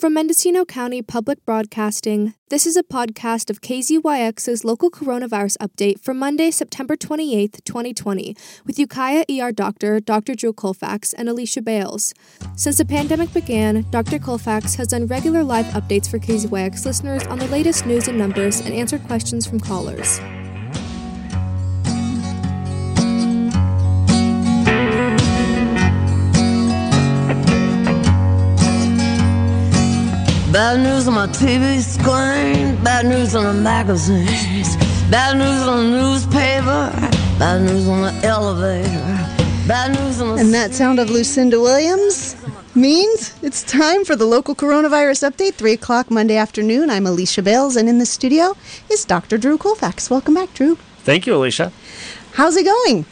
From Mendocino County Public Broadcasting, this is a podcast of KZYX's local coronavirus update for Monday, September 28th, 2020, with Ukiah ER doctor, Dr. Drew Colfax, and Alicia Bales. Since the pandemic began, Dr. Colfax has done regular live updates for KZYX listeners on the latest news and numbers and answered questions from callers. Bad news on my TV screen, bad news on the magazines, bad news on the newspaper, bad news on the elevator, bad news on the. And that sound of Lucinda Williams means it's time for the local coronavirus update, 3 o'clock Monday afternoon. I'm Alicia Bales, and in the studio is Dr. Drew Colfax. Welcome back, Drew. Thank you, Alicia. How's it going?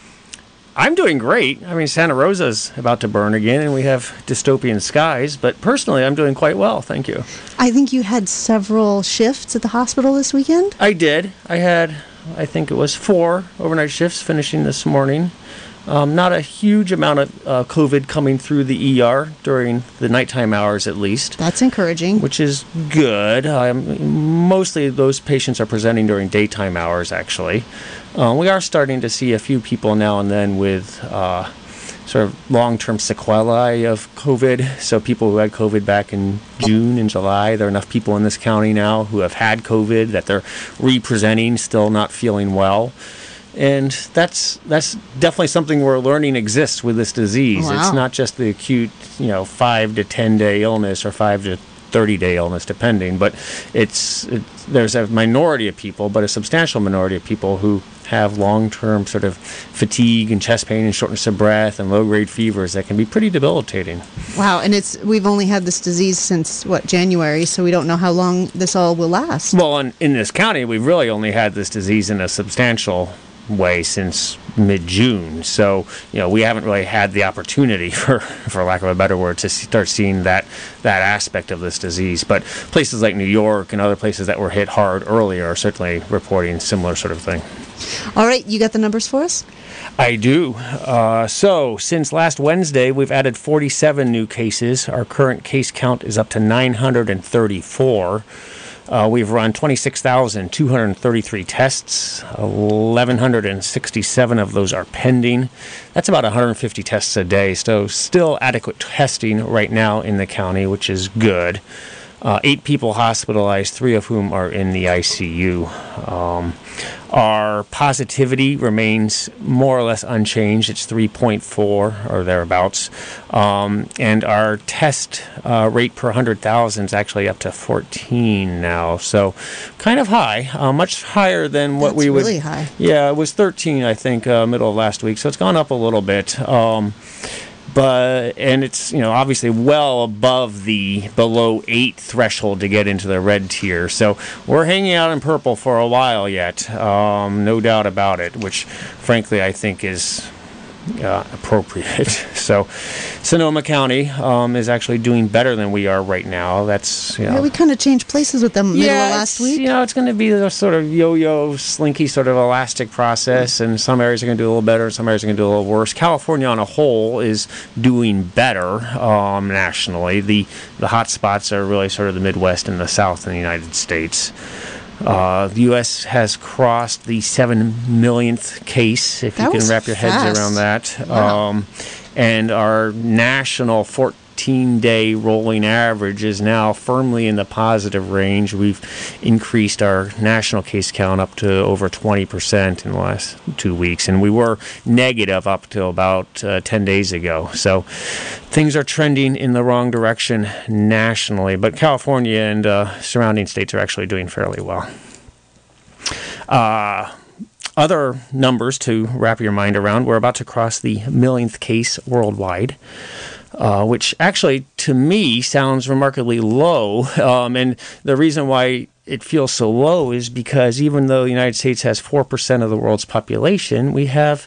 I'm doing great. I mean, Santa Rosa's about to burn again, and we have dystopian skies, but personally, I'm doing quite well. Thank you. I think you had several shifts at the hospital this weekend. I did. I had, I think it was four overnight shifts finishing this morning. Um, not a huge amount of uh, COVID coming through the ER during the nighttime hours, at least. That's encouraging. Which is good. Um, mostly those patients are presenting during daytime hours, actually. Uh, we are starting to see a few people now and then with uh, sort of long term sequelae of COVID. So, people who had COVID back in June and July, there are enough people in this county now who have had COVID that they're representing, still not feeling well and that's that's definitely something we're learning exists with this disease. Wow. It's not just the acute, you know, five to ten day illness or five to 30 day illness, depending. But it's, it's there's a minority of people, but a substantial minority of people who have long term sort of fatigue and chest pain and shortness of breath and low grade fevers that can be pretty debilitating. Wow, and it's we've only had this disease since what January, so we don't know how long this all will last. Well, in, in this county, we've really only had this disease in a substantial way since mid June. So, you know, we haven't really had the opportunity, for, for lack of a better word, to start seeing that, that aspect of this disease. But places like New York and other places that were hit hard earlier are certainly reporting similar sort of thing. All right, you got the numbers for us? I do. Uh, so, since last Wednesday, we've added 47 new cases. Our current case count is up to 934. Uh, we've run 26,233 tests. 1,167 of those are pending. That's about 150 tests a day. So, still adequate testing right now in the county, which is good. Uh, eight people hospitalized, three of whom are in the ICU. Um, our positivity remains more or less unchanged. It's 3.4 or thereabouts. Um, and our test uh, rate per 100,000 is actually up to 14 now. So kind of high, uh, much higher than what That's we would. really high. Yeah, it was 13, I think, uh, middle of last week. So it's gone up a little bit. Um, but and it's you know obviously well above the below eight threshold to get into the red tier. So we're hanging out in purple for a while yet, um, no doubt about it. Which, frankly, I think is uh, appropriate. so, Sonoma County um, is actually doing better than we are right now. That's you know, Yeah, we kind of changed places with them middle yeah, last it's- week. You know, it's going to be the sort of yo-yo, slinky, sort of elastic process, and some areas are going to do a little better, and some areas are going to do a little worse. California, on a whole, is doing better um, nationally. The the hot spots are really sort of the Midwest and the South in the United States. Uh, the U.S. has crossed the seven millionth case, if That you can wrap your heads around that. Wow. Um, and our national 14 day rolling average is now firmly in the positive range. We've increased our national case count up to over 20% in the last two weeks, and we were negative up till about uh, 10 days ago. So things are trending in the wrong direction nationally, but California and uh, surrounding states are actually doing fairly well. Uh, other numbers to wrap your mind around, we're about to cross the millionth case worldwide. Uh, which actually, to me, sounds remarkably low. Um, and the reason why it feels so low is because even though the United States has 4% of the world's population, we have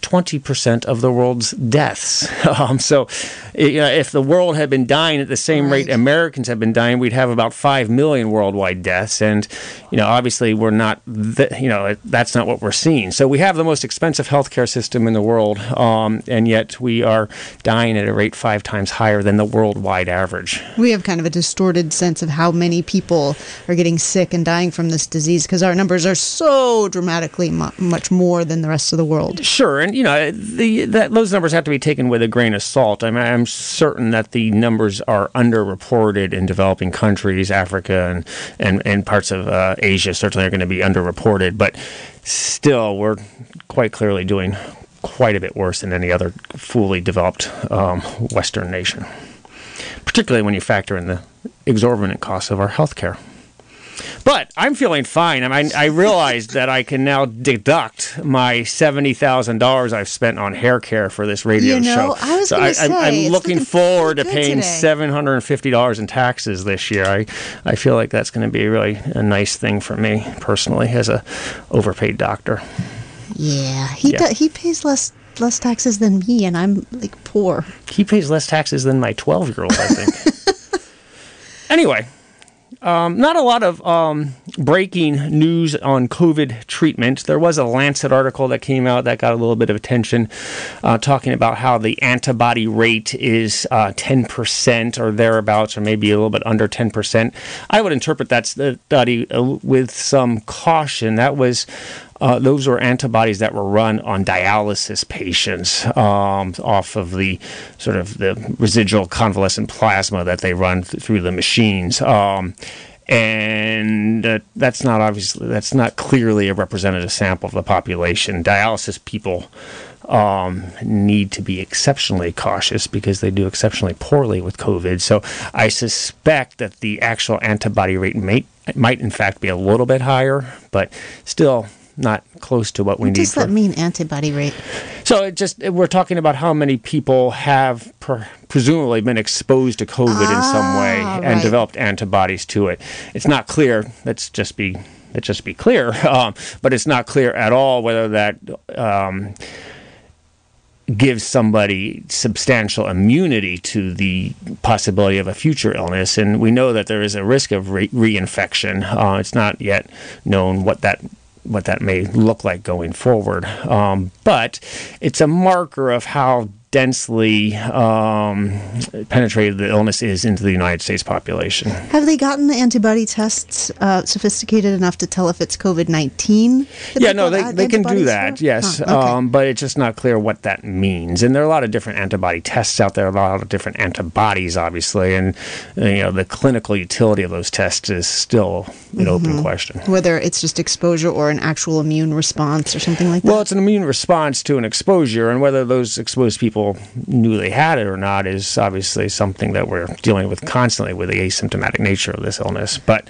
20% of the world's deaths. Um, so, you know, if the world had been dying at the same rate Americans have been dying, we'd have about 5 million worldwide deaths. And, you know, obviously we're not, th- you know, that's not what we're seeing. So we have the most expensive healthcare system in the world, um, and yet we are dying at a rate five times higher than the worldwide average. We have kind of a distorted sense of how many people are getting sick and dying from this disease because our numbers are so dramatically mu- much more than the rest of the world. Sure, and you know the that those numbers have to be taken with a grain of salt. I mean, I'm certain that the numbers are underreported in developing countries, Africa and and, and parts of uh, Asia certainly are going to be underreported, but still, we're quite clearly doing quite a bit worse than any other fully developed um, Western nation. Particularly when you factor in the exorbitant costs of our healthcare. But I'm feeling fine. I mean, I realized that I can now deduct my seventy thousand dollars I've spent on hair care for this radio You know, show. I was so I, I'm, say, I'm looking looking forward to paying seven hundred and fifty dollars in taxes this year. I, I feel like that's going to be really a nice thing for me personally as a overpaid doctor. Yeah, he Yeah. do- he pays less less taxes than me, and I'm like poor. He pays less taxes than my 12 year old, I think. anyway, um, not a lot of um, breaking news on COVID treatment. There was a Lancet article that came out that got a little bit of attention, uh, talking about how the antibody rate is uh, 10% or thereabouts, or maybe a little bit under 10%. I would interpret that study uh, with some caution. That was uh, those were antibodies that were run on dialysis patients um, off of the sort of the residual convalescent plasma that they run th- through the machines. Um, and uh, that's not obviously that's not clearly a representative sample of the population. Dialysis people um, need to be exceptionally cautious because they do exceptionally poorly with COVID. So I suspect that the actual antibody rate might might in fact be a little bit higher, but still not close to what we What need. What does for, that mean, antibody rate? so it just we're talking about how many people have per, presumably been exposed to COVID in some way Ah, and right. developed antibodies to it. It's not clear. Let's just be let's just be clear. Um, but it's not clear at all whether that. Um, gives somebody substantial immunity to the possibility of a future illness and we know that there is a risk of re- reinfection uh, it's not yet known what that what that may look like going forward. Um, but it's a marker of how densely um, penetrated the illness is into the United States population. Have they gotten the antibody tests uh, sophisticated enough to tell if it's COVID nineteen? Yeah, no, they, they can do that, yes. Um, but it's just not clear what that means. And there are a lot of different antibody tests out there, a lot of different antibodies, obviously. And, uh, you know, the clinical utility of those tests is still an open question. Whether it's just exposure or an actual immune response or something like that. Well, it's an immune response to an exposure, and whether those exposed people knew they had it or not is obviously something that we're dealing with constantly with the asymptomatic nature of this illness. But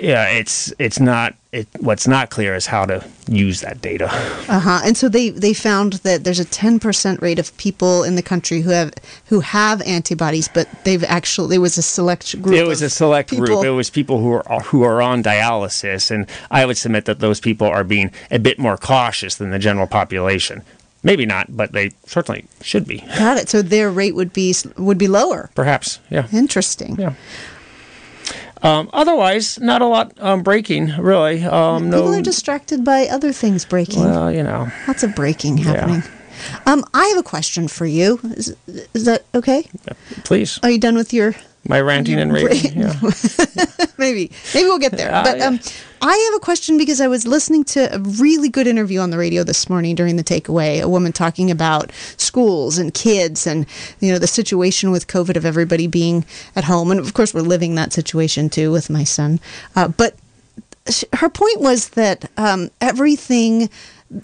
yeah, it's it's not it. What's not clear is how to use that data. Uh huh. And so they they found that there's a 10% rate of people in the country who have who have antibodies, but they've actually there was a select group. It was a select people. group. It was people who are who are on dialysis, and I would submit that those people are being a bit more cautious than the general population. Maybe not, but they certainly should be. Got it. So their rate would be would be lower. Perhaps, yeah. Interesting. Yeah. Um, otherwise, not a lot um, breaking, really. Um, no, People are distracted by other things breaking. well, you know. Lots of breaking happening. Um, I have a question for you. Is, is that okay? Please, Are you done with your? My ranting and raving. Yeah. Maybe, maybe we'll get there. Ah, but yeah. um, I have a question because I was listening to a really good interview on the radio this morning during the takeaway. A woman talking about schools and kids and you know the situation with COVID of everybody being at home, and of course we're living that situation too with my son. Uh, but her point was that um, everything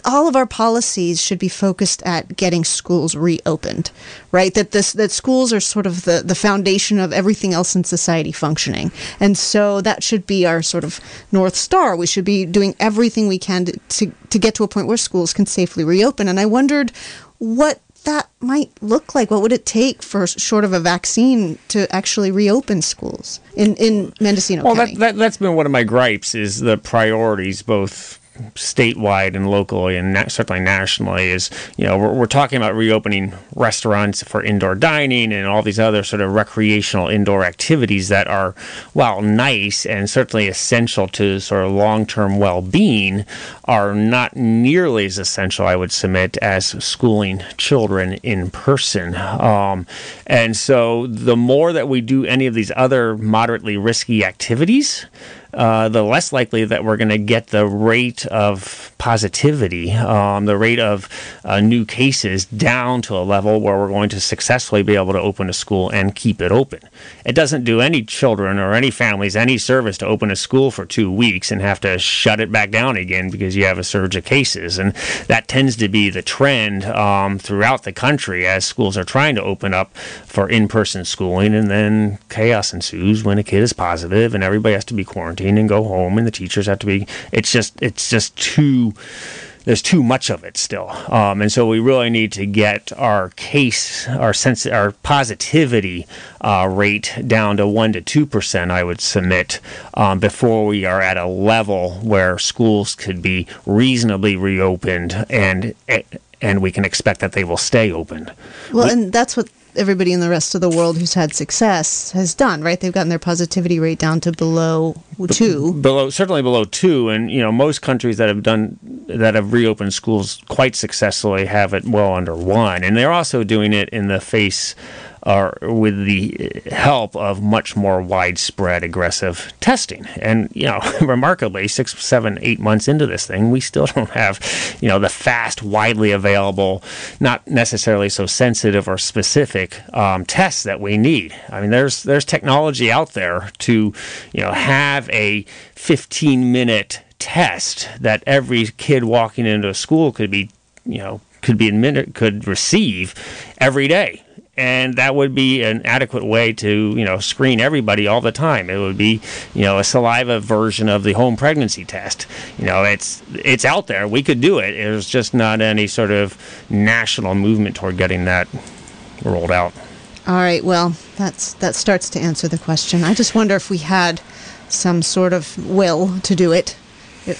all of our policies should be focused at getting schools reopened right? That this that schools are sort of the the foundation of everything else in society functioning. And so that should be our sort of north star. We should be doing everything we can to to, to get to a point where schools can safely reopen. And i wondered what that might look like. What would it take for short of a vaccine to actually reopen schools in in mendocino Well, county? that, that that's been one of my gripes is the priorities, both statewide and locally, and na- certainly nationally, is you know we're, we're talking about reopening restaurants for indoor dining and all these other sort of recreational indoor activities that are, while nice and certainly essential to sort of long-term well-being, are not nearly as essential, I would submit, as schooling children in person. Um, and so, the more that we do any of these other moderately risky activities, uh, the less likely that we're going to get the rate of positivity, um, the rate of uh, new cases down to a level where we're going to successfully be able to open a school and keep it open. It doesn't do any children or any families any service to open a school for two weeks and have to shut it back down again because you have a surge of cases. And that tends to be the trend um, throughout the country as schools are trying to open up for in person schooling. And then chaos ensues when a kid is positive and everybody has to be quarantined quarantine and go home, and the teachers have to be. It's just it's just too. There's too much of it still, um, and so we really need to get our case, our sense, our positivity uh, rate down to one to two percent. I would submit um, before we are at a level where schools could be reasonably reopened and and we can expect that they will stay open. Well, we, and that's what everybody in the rest of the world who's had success has done, right? They've gotten their positivity rate down to below two. Below certainly below two, and you know most countries that have done that have reopened schools quite successfully have it well under one, and they're also doing it in the face are with the help of much more widespread aggressive testing. And, you know, remarkably, six, seven, eight months into this thing, we still don't have, you know, the fast, widely available, not necessarily so sensitive or specific um, tests that we need. I mean, there's there's technology out there to, you know, have a 15 minute test that every kid walking into a school could be, you know, could be admitted, could receive every day and that would be an adequate way to you know screen everybody all the time. It would be you know a saliva version of the home pregnancy test. You know it's it's out there. We could do it. There's just not any sort of national movement toward getting that rolled out. All right. Well, that's that starts to answer the question. I just wonder if we had some sort of will to do it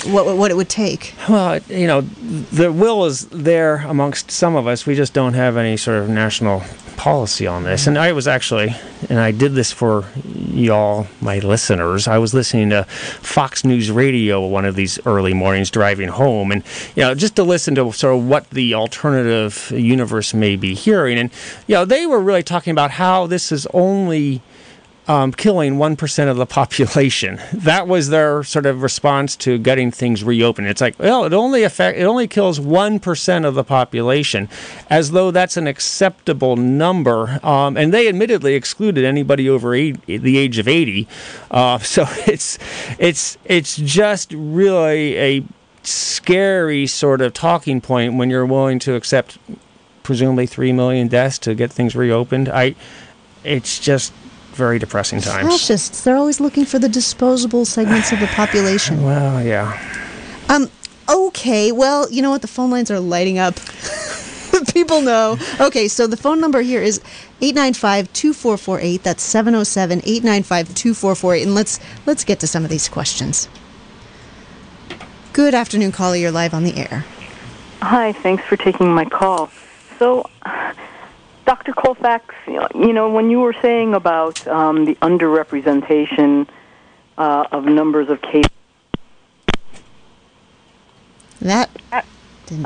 what what it would take. Well, you know, the will is there amongst some of us. We just don't have any sort of national policy on this. And I was actually, and I did this for y'all, my listeners. I was listening to Fox News Radio one of these early mornings driving home, and you know, just to listen to sort of what the alternative universe may be hearing. And you know, they were really talking about how this is only um, killing 1% of the population. That was their sort of response to getting things reopened. It's like, well, it only affect, it only kills 1% of the population, as though that's an acceptable number. Um, and they admittedly excluded anybody over eight, the age of 80. Uh, so it's, it's, it's just really a scary sort of talking point when you're willing to accept presumably 3 million deaths to get things reopened. I, it's just very depressing times. Fascists. They're always looking for the disposable segments of the population. Well, yeah. Um. Okay. Well, you know what? The phone lines are lighting up. People know. Okay, so the phone number here is 895-2448. That's 707-895-2448. And let's let's get to some of these questions. Good afternoon, caller. You're live on the air. Hi, thanks for taking my call. So Dr. Colfax, you know, when you were saying about um, the underrepresentation uh, of numbers of cases. That.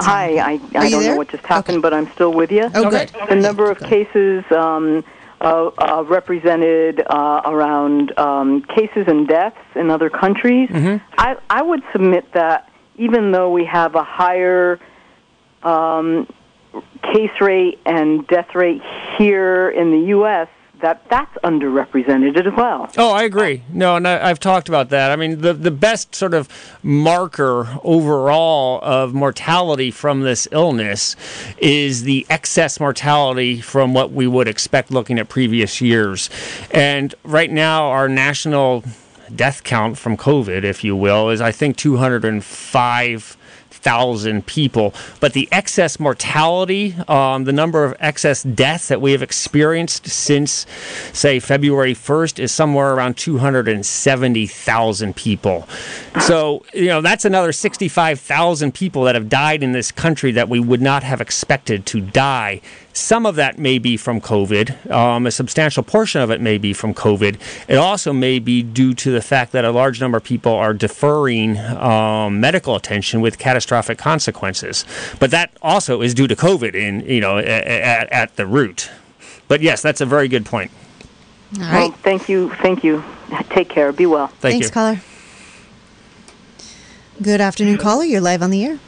Hi, I, I don't know what just happened, okay. but I'm still with you. Oh, good. The number of cases um, uh, uh, represented uh, around um, cases and deaths in other countries. Mm-hmm. I, I would submit that even though we have a higher um, case rate and death rate here in the U.S., that that's underrepresented as well. Oh, I agree. No, and I, have talked about that. I mean, the the best sort of marker overall of mortality from this illness is the excess mortality from what we would expect looking at previous years. And right now, our national death count from COVID, if you will, is I think 205 thousand people. But the excess mortality, um, the number of excess deaths that we have experienced since, say, February 1st is somewhere around 270,000 people. So, you know, that's another 65,000 people that have died in this country that we would not have expected to die. Some of that may be from COVID. Um, a substantial portion of it may be from COVID. It also may be due to the fact that a large number of people are deferring um, medical attention with catastrophic consequences. But that also is due to COVID in you know at, at the root. But yes, that's a very good point. All right. Well, thank you. Thank you. Take care. Be well. Thank Thanks, you. caller. Good afternoon, caller. You're live on the air.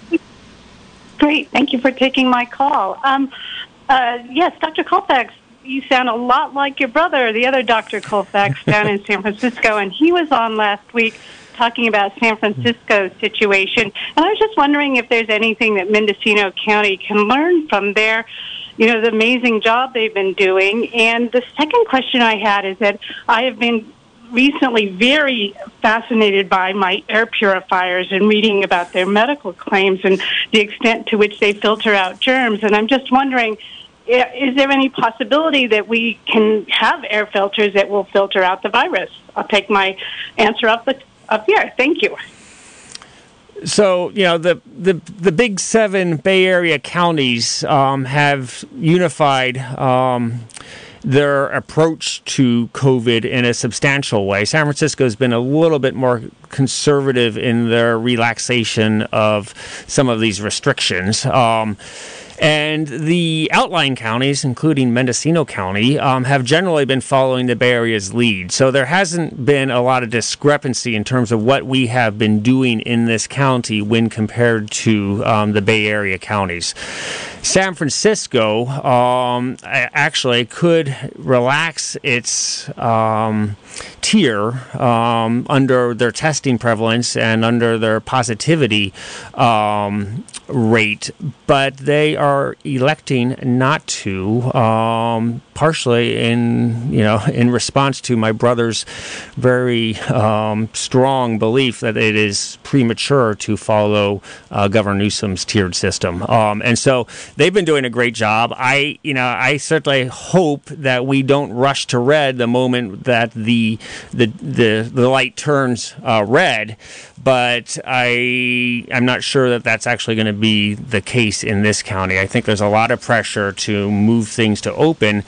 Great. Thank you for taking my call. Um, uh, yes, Dr. Colfax, you sound a lot like your brother, the other Dr. Colfax down in San Francisco, and he was on last week talking about San Francisco's situation. And I was just wondering if there's anything that Mendocino County can learn from there. You know, the amazing job they've been doing. And the second question I had is that I have been recently very fascinated by my air purifiers and reading about their medical claims and the extent to which they filter out germs. And I'm just wondering, is there any possibility that we can have air filters that will filter out the virus? I'll take my answer up the up here. Thank you. So you know the the the big seven Bay Area counties um, have unified. Um, their approach to COVID in a substantial way. San Francisco has been a little bit more conservative in their relaxation of some of these restrictions. Um, and the outlying counties, including Mendocino County, um, have generally been following the Bay Area's lead. So there hasn't been a lot of discrepancy in terms of what we have been doing in this county when compared to um, the Bay Area counties. San Francisco um, actually could relax its um, tier um, under their testing prevalence and under their positivity um, rate, but they are electing not to, um, partially in you know in response to my brother's very um, strong belief that it is premature to follow uh, Governor Newsom's tiered system, um, and so they've been doing a great job. I you know I certainly hope that we don't rush to red the moment that the the the, the light turns uh, red, but I I'm not sure that that's actually going to be the case in this county. I think there's a lot of pressure to move things to open.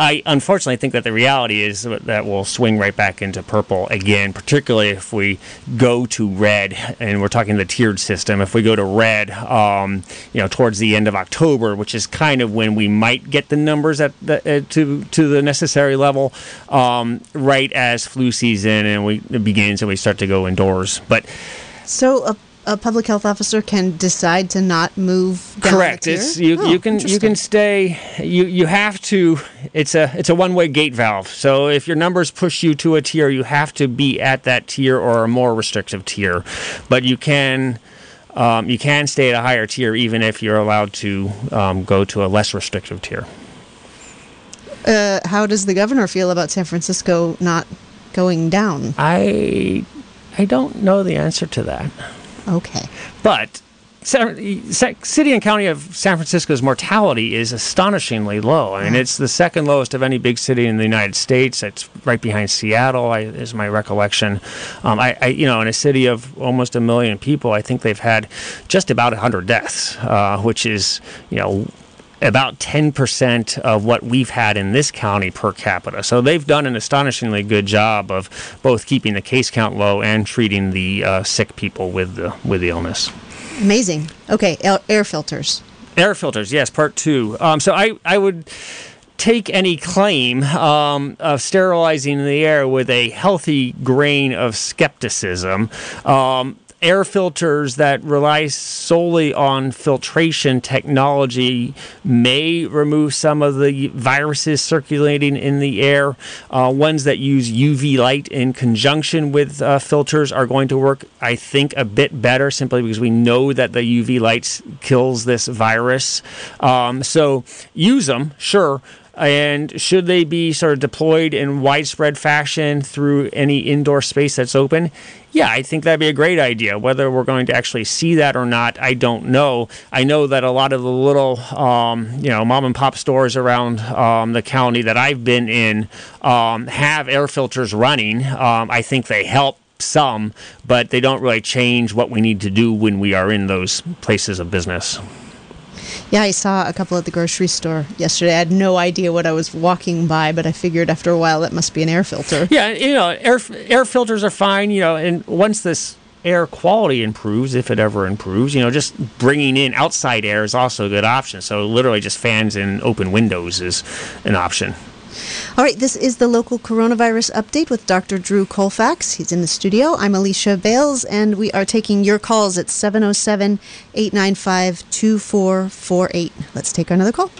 I unfortunately think that the reality is that we'll swing right back into purple again, particularly if we go to red, and we're talking the tiered system. If we go to red, um, you know, towards the end of October, which is kind of when we might get the numbers at the, uh, to to the necessary level, um, right as flu season and we begins and we start to go indoors. But So a, a public health officer can decide to not move Correct. It's you, Oh, you can you can stay you you have to it's a it's a one way gate valve. So if your numbers push you to a tier, you have to be at that tier or a more restrictive tier. But you can um, you can stay at a higher tier even if you're allowed to um, go to a less restrictive tier. Uh, how does the governor feel about San Francisco not going down? I I don't know the answer to that. Okay. But city and county of San Francisco's mortality is astonishingly low. I mean, it's the second lowest of any big city in the United States. It's right behind Seattle, is my recollection. Um, I, I, you know, in a city of almost a million people, I think they've had just about hundred deaths, uh, which is, you know. About 10% of what we've had in this county per capita. So they've done an astonishingly good job of both keeping the case count low and treating the uh, sick people with the, with the illness. Amazing. Okay, air, filters. Air filters, yes, part two. Um, so I, I would take any claim um, of sterilizing the air with a healthy grain of skepticism. Um, air filters that rely solely on filtration technology may remove some of the viruses circulating in the air. Uh, ones that use UV light in conjunction with uh, filters are going to work, I think, a bit better simply because we know that the UV light kills this virus. Um, so use them, sure. And should they be sort of deployed in widespread fashion through any indoor space that's open? Yeah, I think that'd be a great idea. Whether we're going to actually see that or not, I don't know. I know that a lot of the little, um, you know, mom and pop stores around um, the county that I've been in um, have air filters running. Um, I think they help some, but they don't really change what we need to do when we are in those places of business. Yeah, I saw a couple at the grocery store yesterday. I had no idea what I was walking by, but I figured after a while that must be an air filter. Yeah, you know, air air filters are fine. You know, and once this air quality improves, if it ever improves, you know, just bringing in outside air is also a good option. So literally, just fans and open windows is an option. All right, this is the local coronavirus update with Dr. Drew Colfax. He's in the studio. I'm Alicia Bales, and we are taking your calls at 707 895 2448. Let's take another call.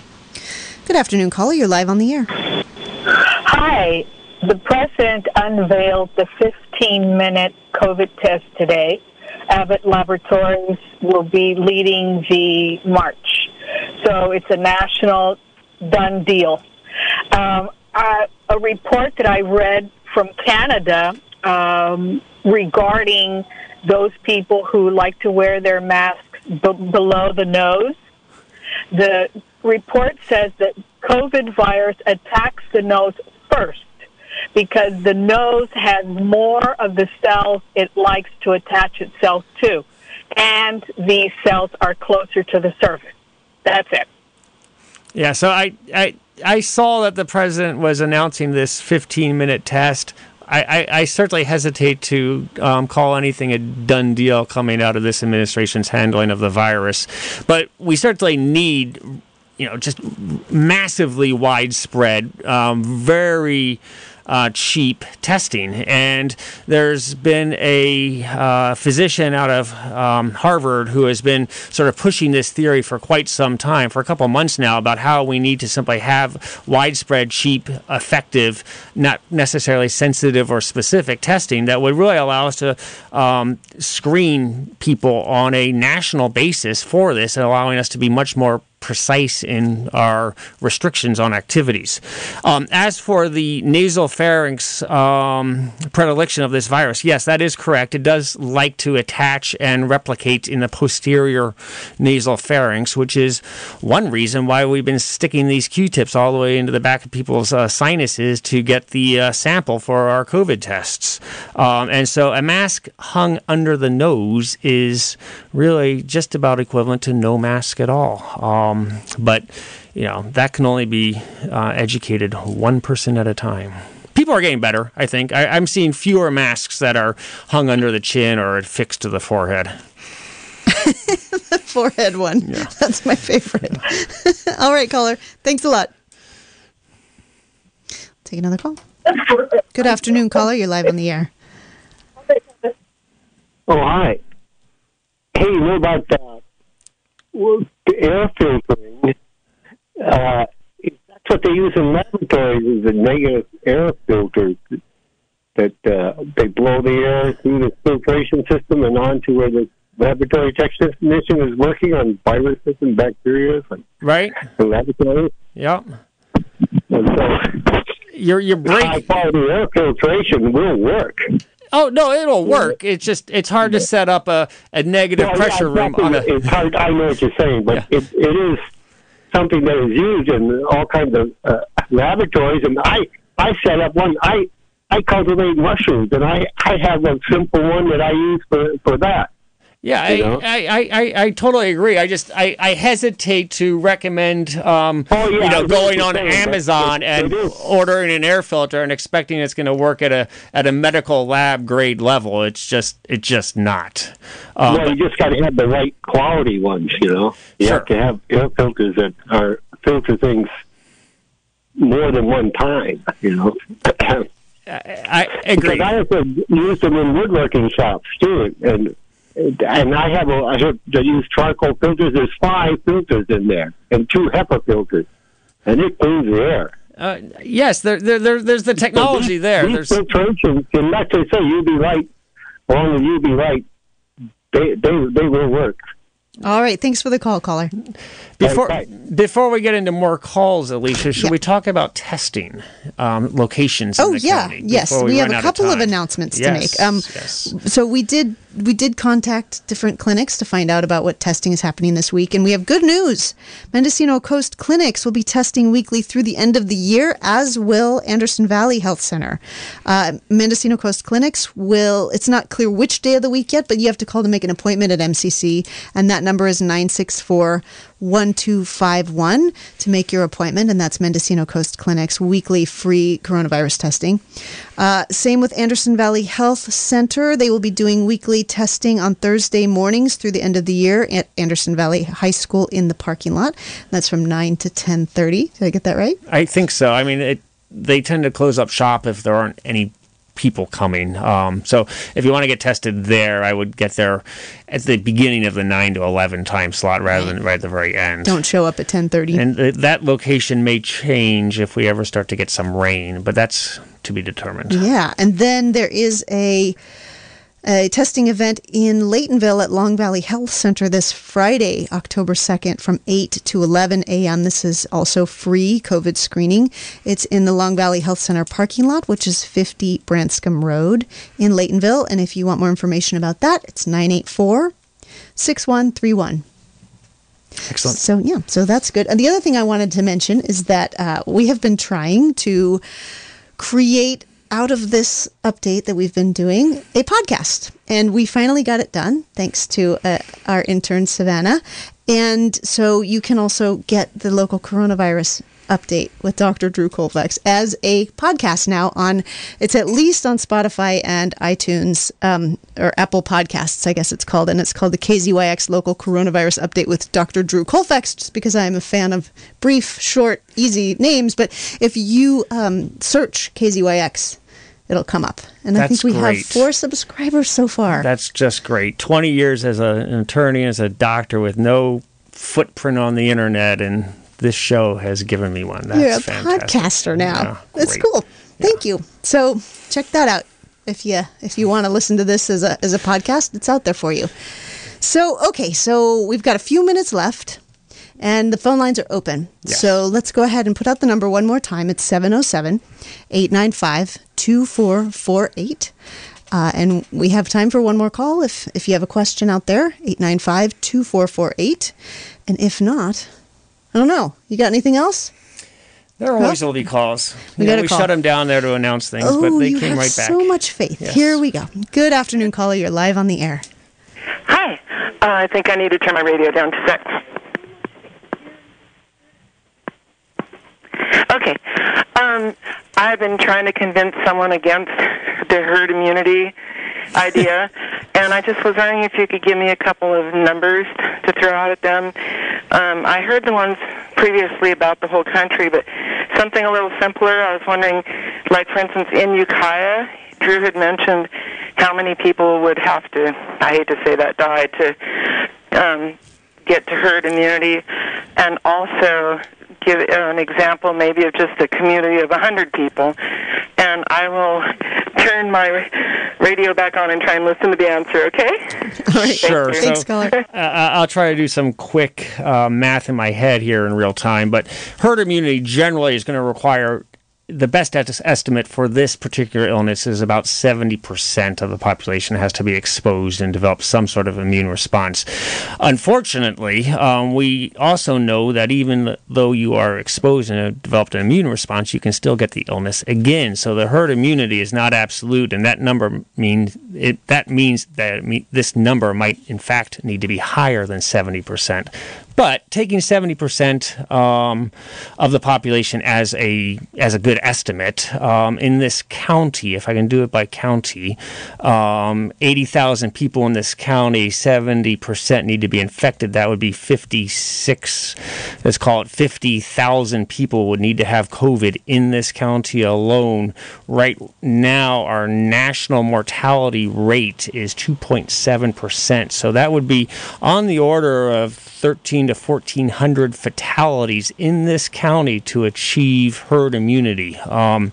Good afternoon, caller. You're live on the air. Hi. The president unveiled the 15 minute COVID test today. Abbott Laboratories will be leading the march. So it's a national done deal. Um, uh, a report that I read from Canada um, regarding those people who like to wear their masks b- below the nose. The report says that COVID virus attacks the nose first because the nose has more of the cells it likes to attach itself to, and these cells are closer to the surface. That's it. Yeah, so I, I I saw that the president was announcing this 15 minute test. I, I, I certainly hesitate to um, call anything a done deal coming out of this administration's handling of the virus, but we certainly need, you know, just massively widespread, um, very uh, cheap testing. And there's been a uh, physician out of um, Harvard who has been sort of pushing this theory for quite some time, for a couple months now, about how we need to simply have widespread, cheap, effective, not necessarily sensitive or specific testing that would really allow us to um, screen people on a national basis for this and allowing us to be much more precise in our restrictions on activities. Um, as for the nasal pharynx um, predilection of this virus, yes, that is correct. It does like to attach and replicate in the posterior nasal pharynx, which is one reason why we've been sticking these Q-tips all the way into the back of people's uh, sinuses to get the uh, sample for our COVID tests. Um, and so a mask hung under the nose is really just about equivalent to no mask at all. Um, but you know that can only be uh, educated one person at a time. People are getting better, I think. I, I'm seeing fewer masks that are hung under the chin or affixed to the forehead. the forehead one. Yeah. That's my favorite. All right, caller. Thanks a lot. Take another call. Good afternoon, caller. You're live on the air. Oh, hi. Hey, what about uh, well, the air filtering? Uh, that's what they use in laboratories is a negative air filter that uh, they blow the air through the filtration system and onto where the laboratory technician is working on viruses and bacteria and Right? the laboratory. Yep. And so You're you're high breaking. quality air filtration will work. Oh no, it'll work. It's just it's hard to set up a, a negative Well, pressure yeah, room on a. It's hard. I know what you're saying, but Yeah. it, it is something that is used in all kinds of uh, laboratories. And I I set up one. I I cultivate mushrooms, and I I have a simple one that I use for for that. Yeah? I, I, I, I totally agree. I just I, I hesitate to recommend um, Oh, yeah, you know going on you're saying, but Amazon and ordering an air filter and expecting it's going to work at a at a medical lab grade level. It's just it's just not. Um, well, you just got to have the right quality ones. You know, you Sure. have to have air filters that are filter things more than one time. You know. I, I agree. Because I have to use them in woodworking shops too, and and I have a I have to use charcoal filters. There's five filters in there, and two HEPA filters, and it cleans the air. Uh, yes, there, there, there, there's the technology these, there. These There's filtrations, and like they say, UV light, along with UV light, they they they will work. All right. Thanks for the call, caller. Before Bye. before we get into more calls, Alicia, should Yeah. we talk about testing um, locations? Oh in the yeah, county yes. before We, have a couple of, time? announcements to make. Um, yes. So we did we did contact different clinics to find out about what testing is happening this week, and we have good news. Mendocino Coast clinics will be testing weekly through the end of the year, as will Anderson Valley Health Center. Uh, Mendocino Coast clinics will. It's not clear which day of the week yet, but you have to call to make an appointment at MCC, and that number is nine six four. 1251 to make your appointment, and that's Mendocino Coast Clinic's weekly free coronavirus testing. Uh, same with Anderson Valley Health Center. They will be doing weekly testing on Thursday mornings through the end of the year at Anderson Valley High School in the parking lot. That's from 9 to 10:30. Did I get that right? I think so. I mean, it, they tend to close up shop if there aren't any people coming. Um, so if you want to get tested there, I would get there at the beginning of the nine to eleven time slot rather than right at the very end. Don't show up at 10:30. And th- that location may change if we ever start to get some rain, but that's to be determined. Yeah, and then there is a a testing event in Laytonville at Long Valley Health Center this Friday, October 2nd from 8 to 11 a.m. This is also free COVID screening. It's in the Long Valley Health Center parking lot, which is 50 Branscomb Road in Laytonville. And if you want more information about that, it's 984 6131. Excellent. So yeah, so that's good. And the other thing I wanted to mention is that uh, we have been trying to create out of this update that we've been doing a podcast, and we finally got it done thanks to uh, our intern Savannah. And so you can also get the local coronavirus update with Dr. Drew Colfax as a podcast now on it's at least on Spotify and iTunes um, or Apple Podcasts, I guess it's called, and it's called the KZYX Local Coronavirus Update with Dr. Drew Colfax, just because I'm a fan of brief, short, easy names. But if you um, search KZYX, it'll come up, and I think we great. have four subscribers so far. That's just great. 20 years as a, an attorney, as a doctor with no footprint on the internet, and this show has given me one. That's You're a fantastic. podcaster now. Yeah, That's cool. Thank you. So check that out if you if you want to listen to this as a as a podcast. It's out there for you. So okay, so we've got a few minutes left. And the phone lines are open. Yes. So let's go ahead and put out the number one more time. It's 707 895 2448. Uh, and we have time for one more call if, if you have a question out there, 895 2448. And if not, I don't know. You got anything else? There always will be calls. We You know, got a we call. shut them down there to announce things, oh, but they came right back. so much faith. Yes. Here we go. Good afternoon, caller. You're live on the air. Hi. Uh, I think I need to turn my radio down to six. Okay. Um, I've been trying to convince someone against the herd immunity idea, and I just was wondering if you could give me a couple of numbers to throw out at them. Um, I heard the ones previously about the whole country, but something a little simpler. I was wondering, like for instance, in Ukiah, Drew had mentioned how many people would have to, I hate to say that, die to um, get to herd immunity, and also give an example maybe of just a community of 100 people. And I will turn my radio back on and try and listen to the answer, okay? All right. Sure. Thanks, so, caller. uh, I'll try to do some quick uh, math in my head here in real time. But herd immunity generally is going to require the best est- estimate for this particular illness is about 70% of the population has to be exposed and develop some sort of immune response. Unfortunately, um, we also know that even though you are exposed and have developed an immune response, you can still get the illness again. So the herd immunity is not absolute, and that number means it. That means that this number might, in fact, need to be higher than 70%. But taking 70% um, of the population as a as a good estimate um, in this county, if I can do it by county, um, 80,000 people in this county, 70% need to be infected. That would be 56. Let's call it 50,000 people would need to have COVID in this county alone. Right now, our national mortality rate is 2.7%. So that would be on the order of 13 to 1400 fatalities in this county to achieve herd immunity. Um,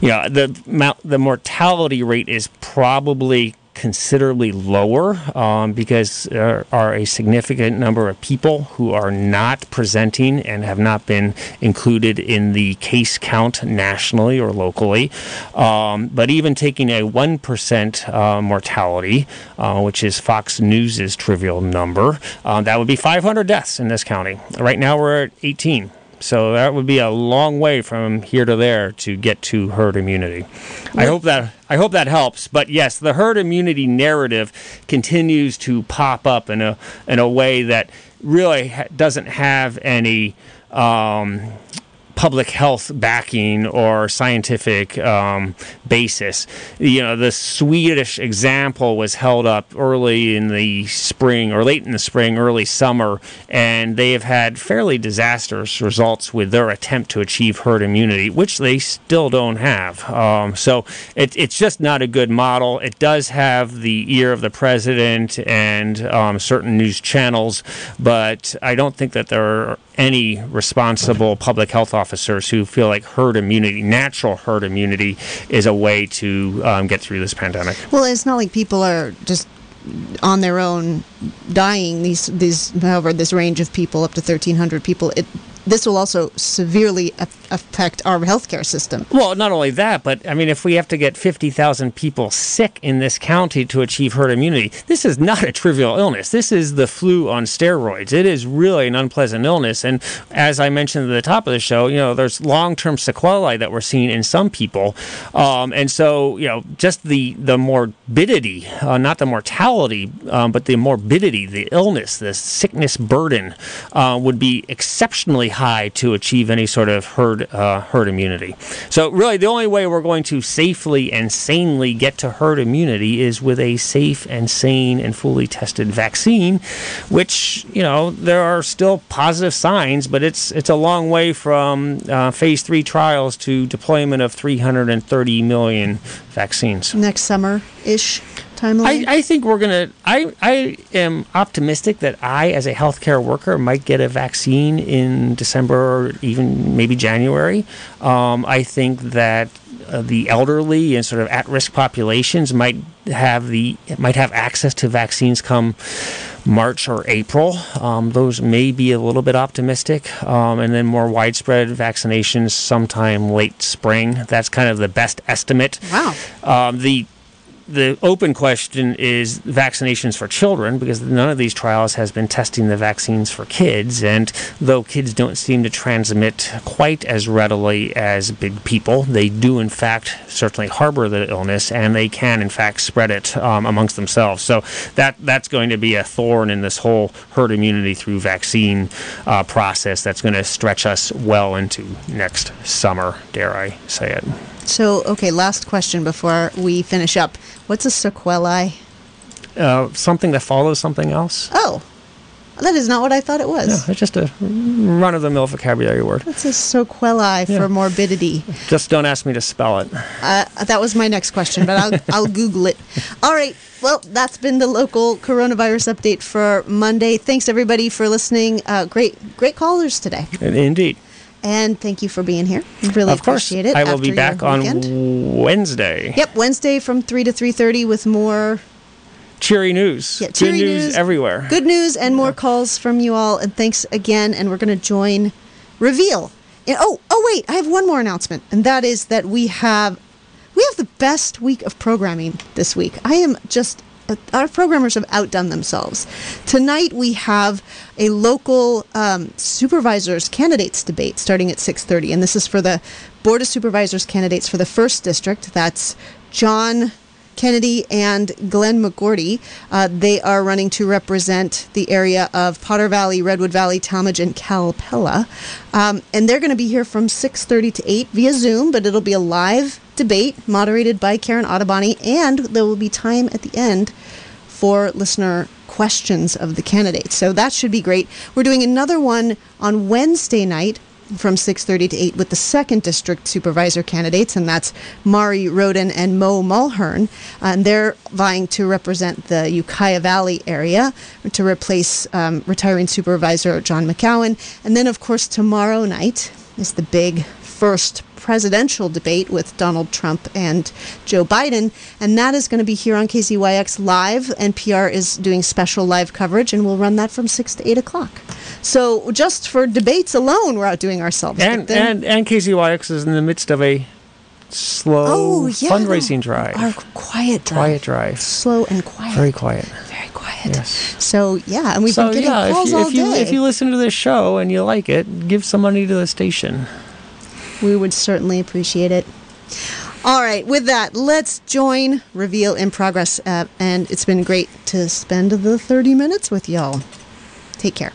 you know, the the mortality rate is probably considerably lower um, because there are a significant number of people who are not presenting and have not been included in the case count nationally or locally. Um, but even taking a 1% uh, mortality, uh, which is Fox News's trivial number, uh, that would be 500 deaths in this county. Right now we're at 18. So that would be a long way from here to there to get to herd immunity. I hope that I hope that helps. But yes, the herd immunity narrative continues to pop up in a in a way that really ha- doesn't have any. Um, public health backing or scientific um, basis. You know, the Swedish example was held up early in the spring or late in the spring, early summer, and they have had fairly disastrous results with their attempt to achieve herd immunity, which they still don't have. Um, so it, it's just not a good model. It does have the ear of the president and um, certain news channels, but I don't think that there are any responsible public health officers who feel like herd immunity, natural herd immunity, is a way to um, get through this pandemic. Well, it's not like people are just on their own dying. These these however this range of people up to thirteen hundred people. It this will also severely affect our healthcare system. Well, not only that, but I mean, if we have to get 50,000 people sick in this county to achieve herd immunity, this is not a trivial illness. This is the flu on steroids. It is really an unpleasant illness. And as I mentioned at the top of the show, you know, there's long term sequelae that we're seeing in some people. Um, and so, you know, just the, the morbidity, uh, not the mortality, um, but the morbidity, the illness, the sickness burden uh, would be exceptionally high to achieve any sort of herd uh, herd immunity. So really, the only way we're going to safely and sanely get to herd immunity is with a safe and sane and fully tested vaccine, which you know there are still positive signs, but it's it's a long way from uh, phase three trials to deployment of 330 million vaccines. Next summer ish timeline. I, I think we're gonna. I I am optimistic that I, as a healthcare worker, might get a vaccine in December or even maybe January. Um, I think that uh, the elderly and sort of at-risk populations might have the might have access to vaccines come March or April. Um, those may be a little bit optimistic, um, and then more widespread vaccinations sometime late spring. That's kind of the best estimate. Wow. Um, the the open question is vaccinations for children because none of these trials has been testing the vaccines for kids and though kids don't seem to transmit quite as readily as big people they do in fact certainly harbor the illness and they can in fact spread it um, amongst themselves. So that that's going to be a thorn in this whole herd immunity through vaccine uh, process that's going to stretch us well into next summer dare i say it So, okay, last question before we finish up. What's a sequelae? uh, something that follows something else Oh, that is not what I thought it was. It's just a run of the mill vocabulary word. It's a sequelae Yeah. for morbidity. Just don't ask me to spell it. Uh, that was my next question, but I'll, I'll Google it. All right. Well, that's been the local coronavirus update for Monday. Thanks everybody for listening. Uh, great, great callers today, Indeed. And thank you for being here. Really of course. appreciate it. I will be back on weekend. Wednesday. Yep, Wednesday from three to three thirty with more Cheery news. Yeah, Good cheery news, news. everywhere. good news and more calls from you all. And thanks again. And we're going to join Reveal. And- oh, oh wait, I have one more announcement, and that is that we have we have the best week of programming this week. I am just our programmers have outdone themselves. Tonight we have a local um, supervisors candidates debate starting at 6:30, and this is for the board of supervisors candidates for the first district. That's John Kennedy and Glenn McGourty. Uh, they are running to represent the area of Potter Valley, Redwood Valley, Talmage, and Calpella. Um, and they're going to be here from 6.30 to 8 via Zoom, but it'll be a live debate moderated by Karen Audubani, and there will be time at the end for listener questions of the candidates. So that should be great. We're doing another one on Wednesday night from 6:30 to 8 with the second district supervisor candidates and that's Mari Rodin and Mo Mulheren and they're vying to represent the Ukiah Valley area to replace um, retiring supervisor John McCowen and then of course tomorrow night is the big first presidential debate with Donald Trump and Joe Biden. And that is going to be here on KZYX Live. NPR is doing special live coverage, and we'll run that from 6 to 8 o'clock. So just for debates alone, we're outdoing ourselves. And, and, and KZYX is in the midst of a slow Oh, yeah. fundraising drive. our quiet drive. quiet drive. Slow and quiet. Very quiet. Very quiet. Yes. So, yeah, and we've so been getting yeah, if calls you, all if you day. if you listen to this show and you like it, give some money to the station. We would certainly appreciate it. All right, with that, let's join Reveal in Progress. Uh, and it's been great to spend the 30 minutes with y'all. Take care.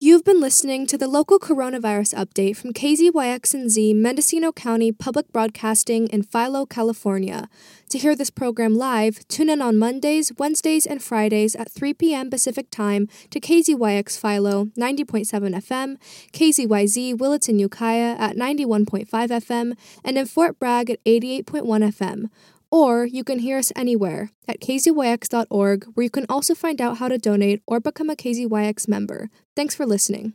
You've been listening to the local coronavirus update from KZYX&Z Mendocino County Public Broadcasting in Philo, California. To hear this program live, tune in on Mondays, Wednesdays, and Fridays at 3 p.m. Pacific Time to KZYX Philo 90.7 FM, KZYZ Willits in Ukiah at 91.5 FM, and in Fort Bragg at 88.1 FM. Or you can hear us anywhere at kzyx.org, where you can also find out how to donate or become a KZYX member. Thanks for listening.